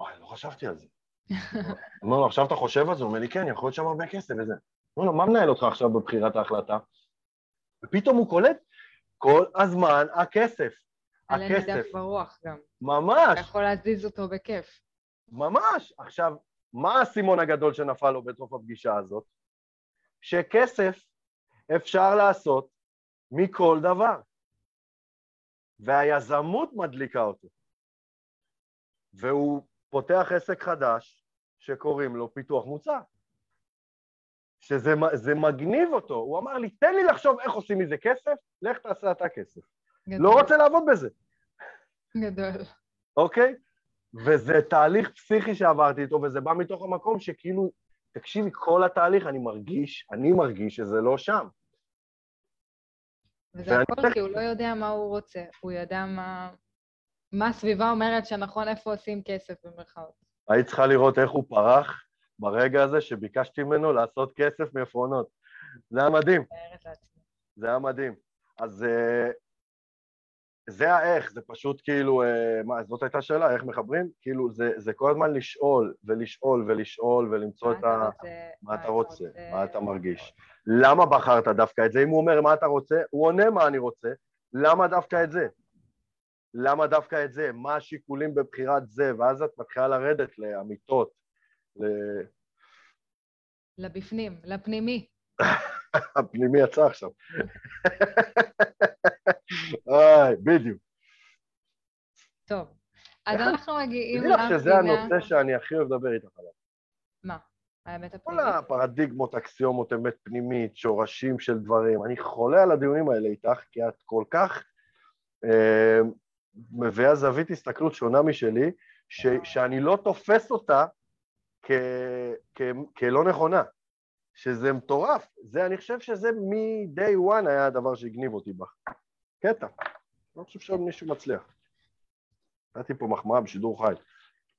וואי, לא חשבתי על זה. אומר לו, עכשיו אתה חושב על זה? הוא אומר לי, כן, יכול להיות שם הרבה כסף וזה. אומר לו, מה מנהל אותך עכשיו בבחירת ההחלטה? ופתאום הוא קולט, כל הזמן הכסף. על אין דף ברוח גם. ממש. אתה יכול להזיז אותו בכיף. ממש. עכשיו, מה האסימון הגדול שנפל לו בסוף הפגישה הזאת? שכסף אפשר לעשות מכל דבר. והיזמות מדליקה אותו. והוא פותח עסק חדש שקוראים לו פיתוח מוצר. שזה מגניב אותו. הוא אמר לי, תן לי לחשוב איך עושים מזה כסף, לך תעשה אתה כסף. גדול. לא רוצה לעבוד בזה. גדול. אוקיי? וזה תהליך פסיכי שעברתי איתו, וזה בא מתוך המקום שכאילו, תקשיבי, כל התהליך, אני מרגיש, אני מרגיש שזה לא שם. וזה הכל כי הוא לא יודע מה הוא רוצה, הוא יודע מה, מה הסביבה אומרת שנכון איפה עושים כסף במרכאות. היית צריכה לראות איך הוא פרח ברגע הזה שביקשתי ממנו לעשות כסף מעפרונות. זה היה מדהים. זה היה מדהים. אז אה, זה האיך, זה פשוט כאילו, אה, מה, זאת הייתה שאלה, איך מחברים? כאילו, זה, זה כל הזמן לשאול, ולשאול, ולשאול, ולמצוא את ה... מה אתה רוצה, מה אתה מרגיש. למה בחרת דווקא את זה? אם הוא אומר מה אתה רוצה, הוא עונה מה אני רוצה, למה דווקא את זה? למה דווקא את זה? מה השיקולים בבחירת זה? ואז את מתחילה לרדת לאמיתות, ל... לבפנים, לפנימי. הפנימי יצא עכשיו. אוי, בדיוק. טוב, אז אנחנו מגיעים לפינה... תדעי לך שזה הנושא שאני הכי אוהב לדבר איתך עליו. מה? האמת הפנימית? כל הפרדיגמות, אקסיומות, אמת פנימית, שורשים של דברים. אני חולה על הדיונים האלה איתך, כי את כל כך אה, מביאה זווית הסתכלות שונה משלי, ש, שאני לא תופס אותה כ, כ, כלא נכונה. שזה מטורף. זה, אני חושב שזה מ-day one היה הדבר שהגניב אותי בך. קטע. לא חושב שעוד מישהו מצליח. נתתי פה מחמאה בשידור חי.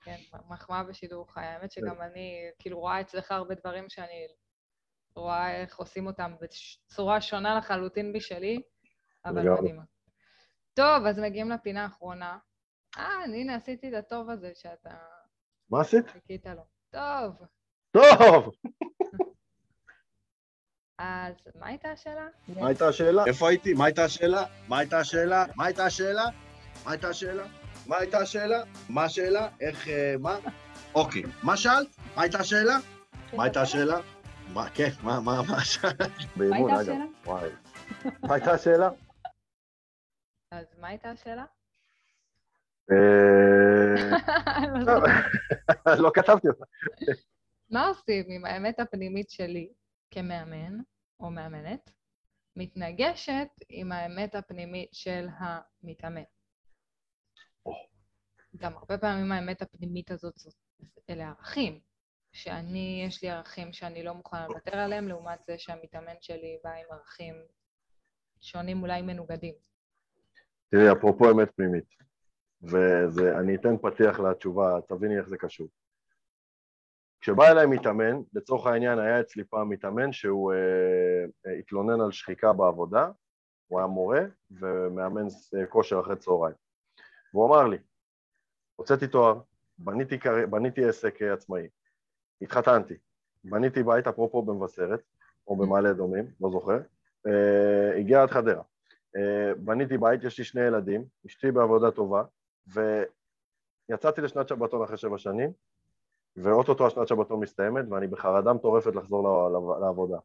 כן, מחמאה בשידור חי. האמת שגם כן. אני כאילו רואה אצלך הרבה דברים שאני רואה איך עושים אותם בצורה שונה לחלוטין משלי, אבל מדהימה. טוב, אז מגיעים לפינה האחרונה. אה, הנה, עשיתי את הטוב הזה שאתה... מה עשית? חיכית לו. טוב. טוב! אז מה הייתה השאלה? מה הייתה השאלה? איפה הייתי? מה הייתה השאלה? מה הייתה השאלה? מה הייתה השאלה? מה הייתה השאלה? מה הייתה השאלה? מה השאלה? איך, אה, מה? אוקיי. מה שאלת? מה הייתה השאלה? מה הייתה השאלה? מה, כן, מה, מה, מה שאלת? מה הייתה השאלה? וואי. מה הייתה השאלה? אז מה הייתה השאלה? אה, לא כתבתי אותה. מה עושים עם האמת הפנימית שלי כמאמן או מאמנת מתנגשת עם האמת הפנימית של המתאמן. גם הרבה פעמים האמת הפנימית הזאת, אלה ערכים, שאני, יש לי ערכים שאני לא מוכנה לוותר עליהם, לעומת זה שהמתאמן שלי בא עם ערכים שונים, אולי מנוגדים. תראי, אפרופו אמת פנימית, ואני אתן פתיח לתשובה, תביני איך זה קשור. כשבא אליי מתאמן, לצורך העניין היה אצלי פעם מתאמן שהוא אה, אה, התלונן על שחיקה בעבודה, הוא היה מורה ומאמן אה, כושר אחרי צהריים. והוא אמר לי, הוצאתי תואר, בניתי, קר... בניתי עסק אה, עצמאי, התחתנתי, בניתי בית אפרופו במבשרת, או במעלה אדומים, לא זוכר, אה, הגיע עד חדרה. אה, בניתי בית, יש לי שני ילדים, אשתי בעבודה טובה, ויצאתי לשנת שבתון אחרי שבע שנים, ואו-טו-טו השנת שבתון מסתיימת, ואני בחרדה מטורפת לחזור לעבודה.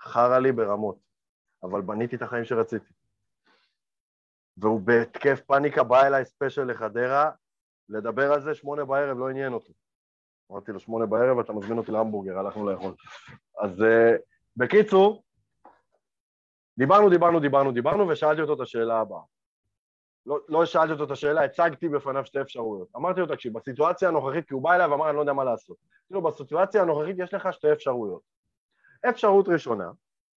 חרא לי ברמות, אבל בניתי את החיים שרציתי. והוא בהתקף פאניקה בא אליי special לחדרה, לדבר על זה, שמונה בערב לא עניין אותי. אמרתי לו, שמונה בערב אתה מזמין אותי להמבורגר, הלכנו לאכול. אז uh, בקיצור, דיברנו, דיברנו, דיברנו, דיברנו, ושאלתי אותו את השאלה הבאה. לא, לא שאלתי אותו את השאלה, הצגתי בפניו שתי אפשרויות. אמרתי לו, תקשיב, בסיטואציה הנוכחית, כי הוא בא אליי ואמר, אני לא יודע מה לעשות. כאילו, בסיטואציה הנוכחית יש לך שתי אפשרויות. אפשרות ראשונה,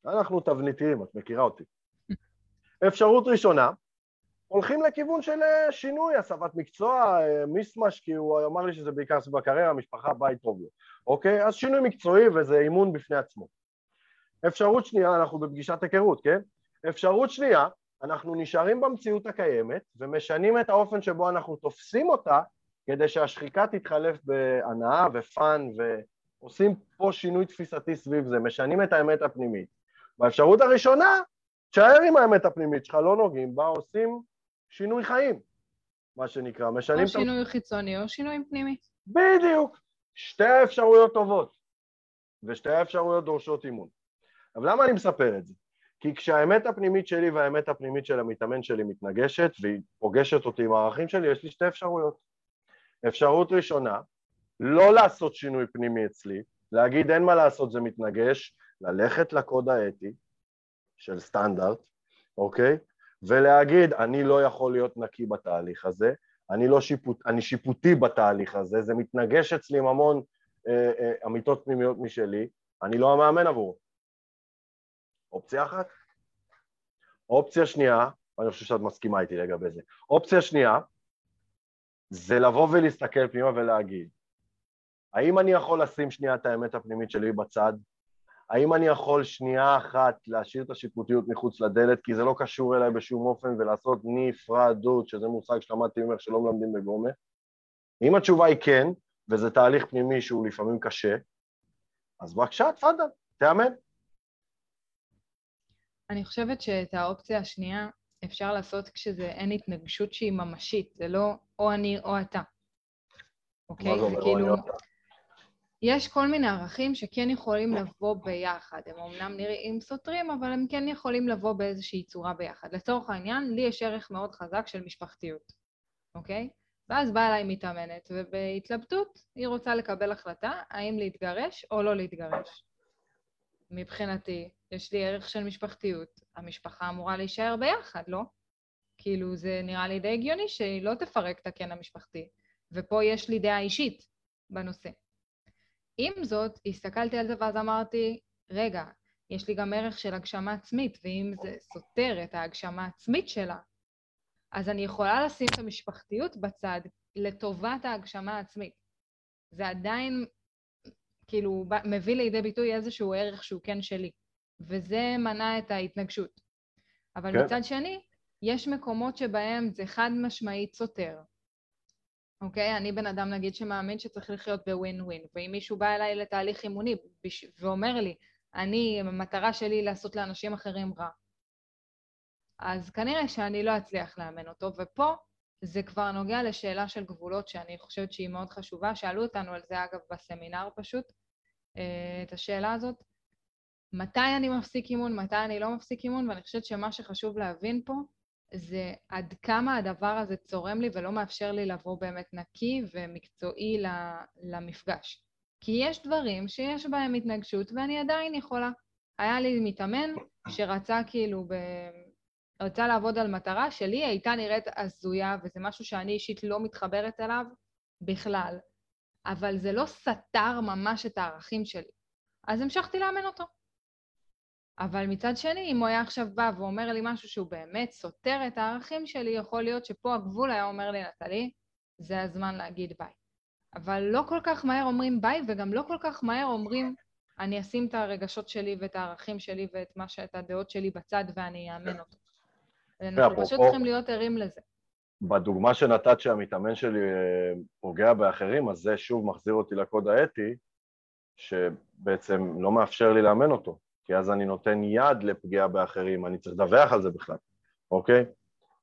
אנחנו תבניתיים, את מכירה אותי. אפשרות ראשונה, הולכים לכיוון של אה, שינוי, הסבת מקצוע, אה, מיסמש, כי הוא אמר לי שזה בעיקר סביב הקריירה, המשפחה, בית טוב לו, אוקיי? אז שינוי מקצועי וזה אימון בפני עצמו. אפשרות שנייה, אנחנו בפגישת היכרות, כן? אפשרות שנייה, אנחנו נשארים במציאות הקיימת ומשנים את האופן שבו אנחנו תופסים אותה כדי שהשחיקה תתחלף בהנאה ופאן ועושים פה שינוי תפיסתי סביב זה, משנים את האמת הפנימית. באפשרות הראשונה, תשאר עם האמת הפנימית שלך, לא נוגעים בה, עושים שינוי חיים, מה שנקרא, משנים... או שינוי את... חיצוני או שינוי פנימי. בדיוק. שתי האפשרויות טובות, ושתי האפשרויות דורשות אימון. אבל למה אני מספר את זה? כי כשהאמת הפנימית שלי והאמת הפנימית של המתאמן שלי מתנגשת והיא פוגשת אותי עם הערכים שלי, יש לי שתי אפשרויות. אפשרות ראשונה, לא לעשות שינוי פנימי אצלי, להגיד אין מה לעשות זה מתנגש, ללכת לקוד האתי של סטנדרט, אוקיי? ולהגיד אני לא יכול להיות נקי בתהליך הזה, אני, לא שיפוט, אני שיפוטי בתהליך הזה, זה מתנגש אצלי עם המון אה, אה, אמיתות פנימיות משלי, אני לא המאמן עבורו. אופציה אחת. אופציה שנייה, ואני חושב שאת מסכימה איתי לגבי זה, אופציה שנייה זה לבוא ולהסתכל פנימה ולהגיד האם אני יכול לשים שנייה את האמת הפנימית שלי בצד? האם אני יכול שנייה אחת להשאיר את השיפוטיות מחוץ לדלת כי זה לא קשור אליי בשום אופן ולעשות נפרדות, שזה מושג שלמדתי ממך שלא מלמדים בגומה? אם התשובה היא כן, וזה תהליך פנימי שהוא לפעמים קשה, אז בבקשה, תפאדל, תאמן. אני חושבת שאת האופציה השנייה אפשר לעשות כשזה אין התנגשות שהיא ממשית, זה לא או אני או אתה. אוקיי? זה אתה? יש כל מיני ערכים שכן יכולים לבוא ביחד. הם אמנם נראים סותרים, אבל הם כן יכולים לבוא באיזושהי צורה ביחד. לצורך העניין, לי יש ערך מאוד חזק של משפחתיות, אוקיי? ואז באה אליי מתאמנת, ובהתלבטות היא רוצה לקבל החלטה האם להתגרש או לא להתגרש. מבחינתי, יש לי ערך של משפחתיות. המשפחה אמורה להישאר ביחד, לא? כאילו, זה נראה לי די הגיוני שהיא לא תפרק את הקן המשפחתי. ופה יש לי דעה אישית בנושא. עם זאת, הסתכלתי על זה ואז אמרתי, רגע, יש לי גם ערך של הגשמה עצמית, ואם זה סותר את ההגשמה העצמית שלה, אז אני יכולה לשים את המשפחתיות בצד לטובת ההגשמה העצמית. זה עדיין, כאילו, מביא לידי ביטוי איזשהו ערך שהוא כן שלי, וזה מנע את ההתנגשות. אבל כן. מצד שני, יש מקומות שבהם זה חד משמעית סותר. אוקיי? אני בן אדם, נגיד, שמאמין שצריך לחיות בווין ווין, ואם מישהו בא אליי לתהליך אימוני בש... ואומר לי, אני, המטרה שלי לעשות לאנשים אחרים רע, אז כנראה שאני לא אצליח לאמן אותו, ופה זה כבר נוגע לשאלה של גבולות שאני חושבת שהיא מאוד חשובה. שאלו אותנו על זה, אגב, בסמינר פשוט, אה, את השאלה הזאת. מתי אני מפסיק אימון, מתי אני לא מפסיק אימון, ואני חושבת שמה שחשוב להבין פה זה עד כמה הדבר הזה צורם לי ולא מאפשר לי לבוא באמת נקי ומקצועי למפגש. כי יש דברים שיש בהם התנגשות ואני עדיין יכולה. היה לי מתאמן שרצה כאילו ב... רצה לעבוד על מטרה שלי הייתה נראית הזויה, וזה משהו שאני אישית לא מתחברת אליו בכלל. אבל זה לא סתר ממש את הערכים שלי. אז המשכתי לאמן אותו. אבל מצד שני, אם הוא היה עכשיו בא ואומר לי משהו שהוא באמת סותר את הערכים שלי, יכול להיות שפה הגבול היה אומר לי, נטלי, זה הזמן להגיד ביי. אבל לא כל כך מהר אומרים ביי, וגם לא כל כך מהר אומרים, אני אשים את הרגשות שלי ואת הערכים שלי ואת מה שאת הדעות שלי בצד ואני אאמן אותו. אנחנו פשוט צריכים להיות ערים לזה. בדוגמה שנתת שהמתאמן שלי אה, פוגע באחרים, אז זה שוב מחזיר אותי לקוד האתי, שבעצם לא מאפשר לי לאמן אותו. כי אז אני נותן יד לפגיעה באחרים, אני צריך לדווח על זה בכלל, אוקיי?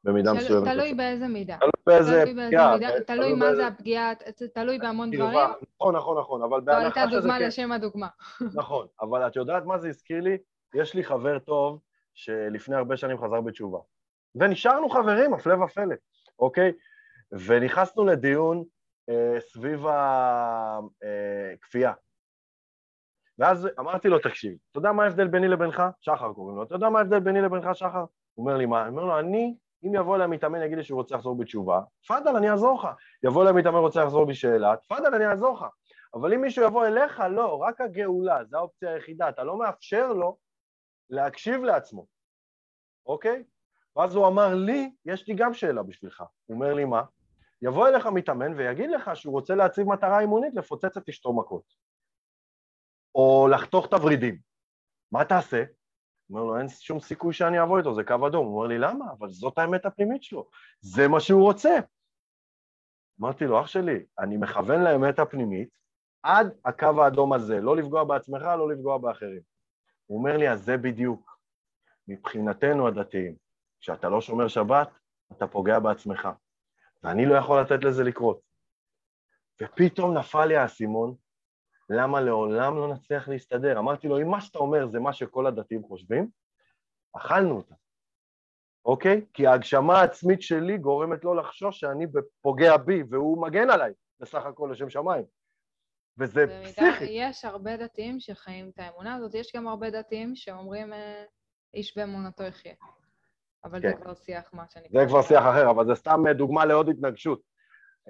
במידה מסוימת. תלוי באיזה מידה. תלוי באיזה פגיעה. תלוי מה זה הפגיעה, תלוי בהמון דברים. נכון, נכון, נכון, אבל בהנחה שזה כן. זו הייתה דוגמה לשם הדוגמה. נכון, אבל את יודעת מה זה הזכיר לי? יש לי חבר טוב שלפני הרבה שנים חזר בתשובה. ונשארנו חברים, הפלא ופלא, אוקיי? ונכנסנו לדיון אה, סביב הכפייה. אה, ואז אמרתי לו, תקשיב, אתה יודע מה ההבדל ביני לבינך? שחר קוראים לו, אתה יודע מה ההבדל ביני לבינך, שחר? הוא אומר לי, מה? אני אומר לו, אני, אם יבוא אליי מתאמן, יגיד לי שהוא רוצה לחזור בתשובה, תפאדל, אני אעזור לך. יבוא אליי מתאמן, רוצה לחזור בשאלה, תפאדל, אני אעזור לך. אבל אם מישהו יבוא אליך, לא, רק הגאולה, זו האופציה היחידה, אתה לא מאפשר לו להקשיב לעצמו, אוקיי? ואז הוא אמר לי, יש לי גם שאלה בשבילך. הוא אומר לי, מה? יבוא אליך מתאמן ויגיד לך שהוא רוצה להציב מטרה אימונית לפוצץ את אשתו מכות. או לחתוך את הוורידים. מה תעשה? אומר לו, אין שום סיכוי שאני אבוא איתו, זה קו אדום. הוא אומר לי, למה? אבל זאת האמת הפנימית שלו, זה מה שהוא רוצה. אמרתי לו, אח שלי, אני מכוון לאמת הפנימית עד הקו האדום הזה, לא לפגוע בעצמך, לא לפגוע באחרים. הוא אומר לי, אז זה בדיוק. מבחינתנו הדתיים, כשאתה לא שומר שבת, אתה פוגע בעצמך. ואני לא יכול לתת לזה לקרות. ופתאום נפל לי האסימון, למה לעולם לא נצליח להסתדר? אמרתי לו, אם מה שאתה אומר זה מה שכל הדתיים חושבים, אכלנו אותה, אוקיי? כי ההגשמה העצמית שלי גורמת לו לחשוש שאני פוגע בי, והוא מגן עליי, בסך הכל לשם שמיים. וזה פסיכי. יש הרבה דתיים שחיים את האמונה הזאת, יש גם הרבה דתיים שאומרים, אה, איש באמונתו יחיה. אבל כן. זה כבר שיח מה שאני... זה כבר שיח אחר, אבל זה סתם אה, דוגמה לעוד התנגשות.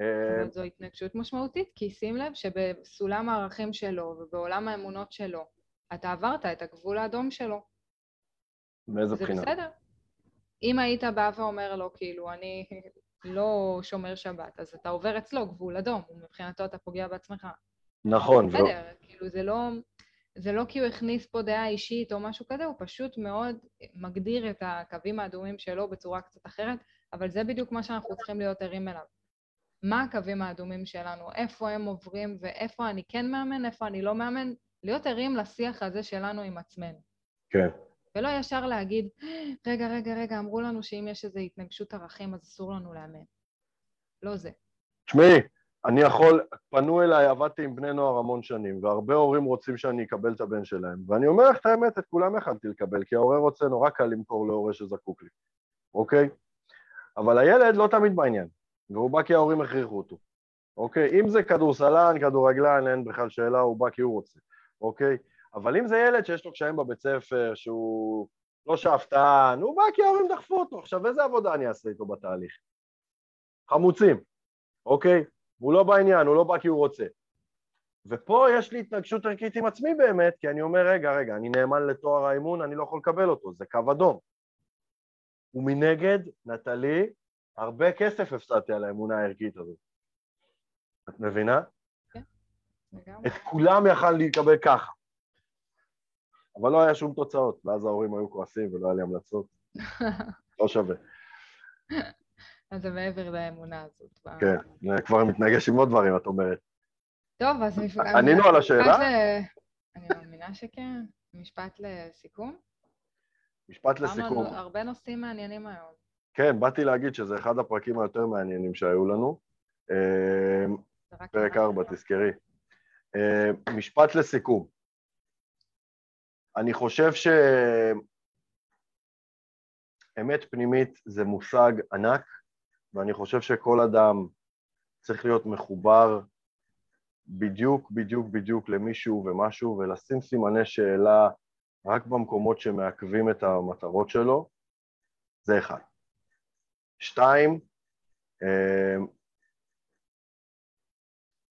אה, זו התנגשות משמעותית, כי שים לב שבסולם הערכים שלו ובעולם האמונות שלו, אתה עברת את הגבול האדום שלו. מאיזה בחינה? זה בסדר. אם היית בא ואומר לו, כאילו, אני לא שומר שבת, אז אתה עובר אצלו גבול אדום, ומבחינתו אתה פוגע בעצמך. נכון. בסדר, ו... כאילו, זה לא... זה לא כי הוא הכניס פה דעה אישית או משהו כזה, הוא פשוט מאוד מגדיר את הקווים האדומים שלו בצורה קצת אחרת, אבל זה בדיוק מה שאנחנו צריכים להיות ערים אליו. מה הקווים האדומים שלנו, איפה הם עוברים ואיפה אני כן מאמן, איפה אני לא מאמן, להיות ערים לשיח הזה שלנו עם עצמנו. כן. ולא ישר להגיד, רגע, רגע, רגע, אמרו לנו שאם יש איזו התנגשות ערכים אז אסור לנו לאמן. לא זה. תשמעי, אני יכול, פנו אליי, עבדתי עם בני נוער המון שנים, והרבה הורים רוצים שאני אקבל את הבן שלהם, ואני אומר לך את האמת, את כולם יכלתי לקבל, כי ההורה רוצה נורא קל למכור להורה שזקוק לי, אוקיי? אבל הילד לא תמיד בעניין, והוא בא כי ההורים הכריחו אותו, אוקיי? אם זה כדורסלן, כדורגלן, אין בכלל שאלה, הוא בא כי הוא רוצה, אוקיי? אבל אם זה ילד שיש לו קשיים בבית ספר, שהוא לא שאפתן, הוא בא כי ההורים דחפו אותו, עכשיו איזה עבודה אני אעשה איתו בתהליך? חמוצים, אוקיי? והוא לא בעניין, הוא לא בא כי הוא רוצה. ופה יש לי התנגשות ערכית עם עצמי באמת, כי אני אומר, רגע, רגע, אני נאמן לתואר האימון, אני לא יכול לקבל אותו, זה קו אדום. ומנגד, נטלי, הרבה כסף הפסדתי על האמונה הערכית הזאת. את מבינה? כן, את כולם יכל להיקבל ככה. אבל לא היה שום תוצאות, ואז ההורים היו כועסים ולא היה לי המלצות. לא שווה. אז זה מעבר לאמונה הזאת. כן, זה כבר מתנגש עם עוד דברים, את אומרת. טוב, אז... ענינו על השאלה? אני מאמינה שכן. משפט לסיכום? משפט לסיכום. הרבה נושאים מעניינים היום. כן, באתי להגיד שזה אחד הפרקים היותר מעניינים שהיו לנו. פרק 4, תזכרי. משפט לסיכום. אני חושב שאמת פנימית זה מושג ענק, ואני חושב שכל אדם צריך להיות מחובר בדיוק, בדיוק, בדיוק למישהו ומשהו, ולשים סימני שאלה רק במקומות שמעכבים את המטרות שלו, זה אחד. שתיים, אמ,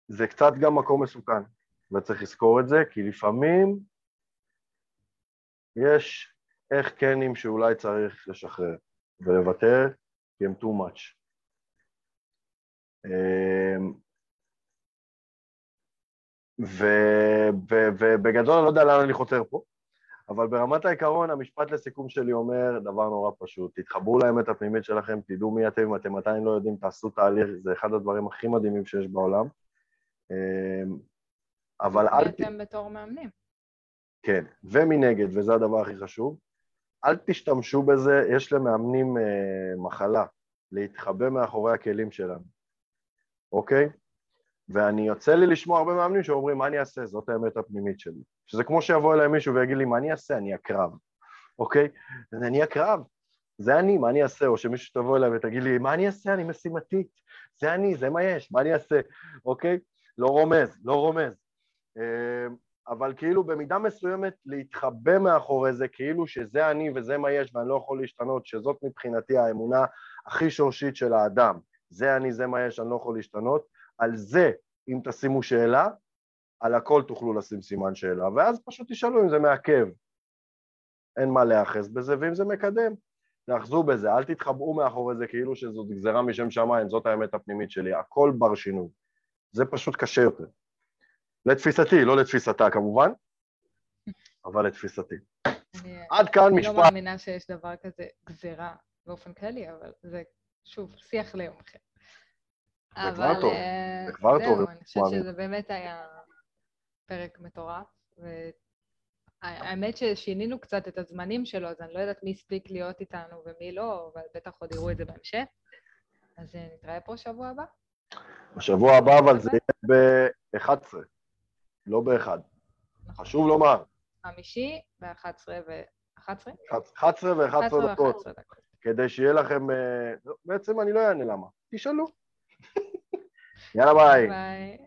זה קצת גם מקום מסוכן, וצריך לזכור את זה, כי לפעמים יש איך כנים שאולי צריך לשחרר ולוותר, כי הם too much. אמ, ובגדול אני לא יודע לאן אני חותר פה, אבל ברמת העיקרון המשפט לסיכום שלי אומר דבר נורא פשוט, תתחברו לאמת הפנימית שלכם, תדעו מי אתם, אם אתם עדיין לא יודעים, תעשו תהליך, זה אחד הדברים הכי מדהימים שיש בעולם. אמ, אבל אל... אתם בתור מאמנים. כן, ומנגד, וזה הדבר הכי חשוב, אל תשתמשו בזה, יש למאמנים אה, מחלה, להתחבא מאחורי הכלים שלנו. אוקיי? ואני יוצא לי לשמוע הרבה מאמנים שאומרים, מה אני אעשה? זאת האמת הפנימית שלי. שזה כמו שיבוא אליי מישהו ויגיד לי, מה אני אעשה? אני אקרב, אוקיי? אני אקרב, זה אני, מה אני אעשה? או שמישהו תבוא אליי ותגיד לי, מה אני אעשה? אני משימתית. זה אני, זה מה יש, מה אני אעשה, אוקיי? לא רומז, לא רומז. אה, אבל כאילו במידה מסוימת להתחבא מאחורי זה, כאילו שזה אני וזה מה יש ואני לא יכול להשתנות, שזאת מבחינתי האמונה הכי שורשית של האדם. זה אני, זה מה יש, אני לא יכול להשתנות. על זה, אם תשימו שאלה, על הכל תוכלו לשים סימן שאלה, ואז פשוט תשאלו אם זה מעכב. אין מה להיאחז בזה, ואם זה מקדם, תאחזו בזה, אל תתחבאו מאחורי זה כאילו שזאת גזירה משם שמיים, זאת האמת הפנימית שלי, הכל בר שינוי. זה פשוט קשה יותר. לתפיסתי, לא לתפיסתה כמובן, אבל לתפיסתי. עד כאן משפט. אני לא מאמינה שיש דבר כזה גזירה באופן כללי, אבל זה, שוב, שיח ליום אחר. זה כבר טוב, אה, זה כבר טוב, זהו, אני חושבת. שזה באמת היה פרק מטורף, והאמת ששינינו קצת את הזמנים שלו, אז אני לא יודעת מי הספיק להיות איתנו ומי לא, אבל בטח עוד יראו את זה בהמשך. אז אה, נתראה פה שבוע הבא. בשבוע הבא, אבל זה יהיה ב-11, לא ב-1. חשוב לומר, חמישי ב-11 ו... 11? 11 ו-11 11 דקות, ו-11 דקות. כדי שיהיה לכם... אה, בעצם אני לא אענה למה. תשאלו. יאללה ביי. ביי.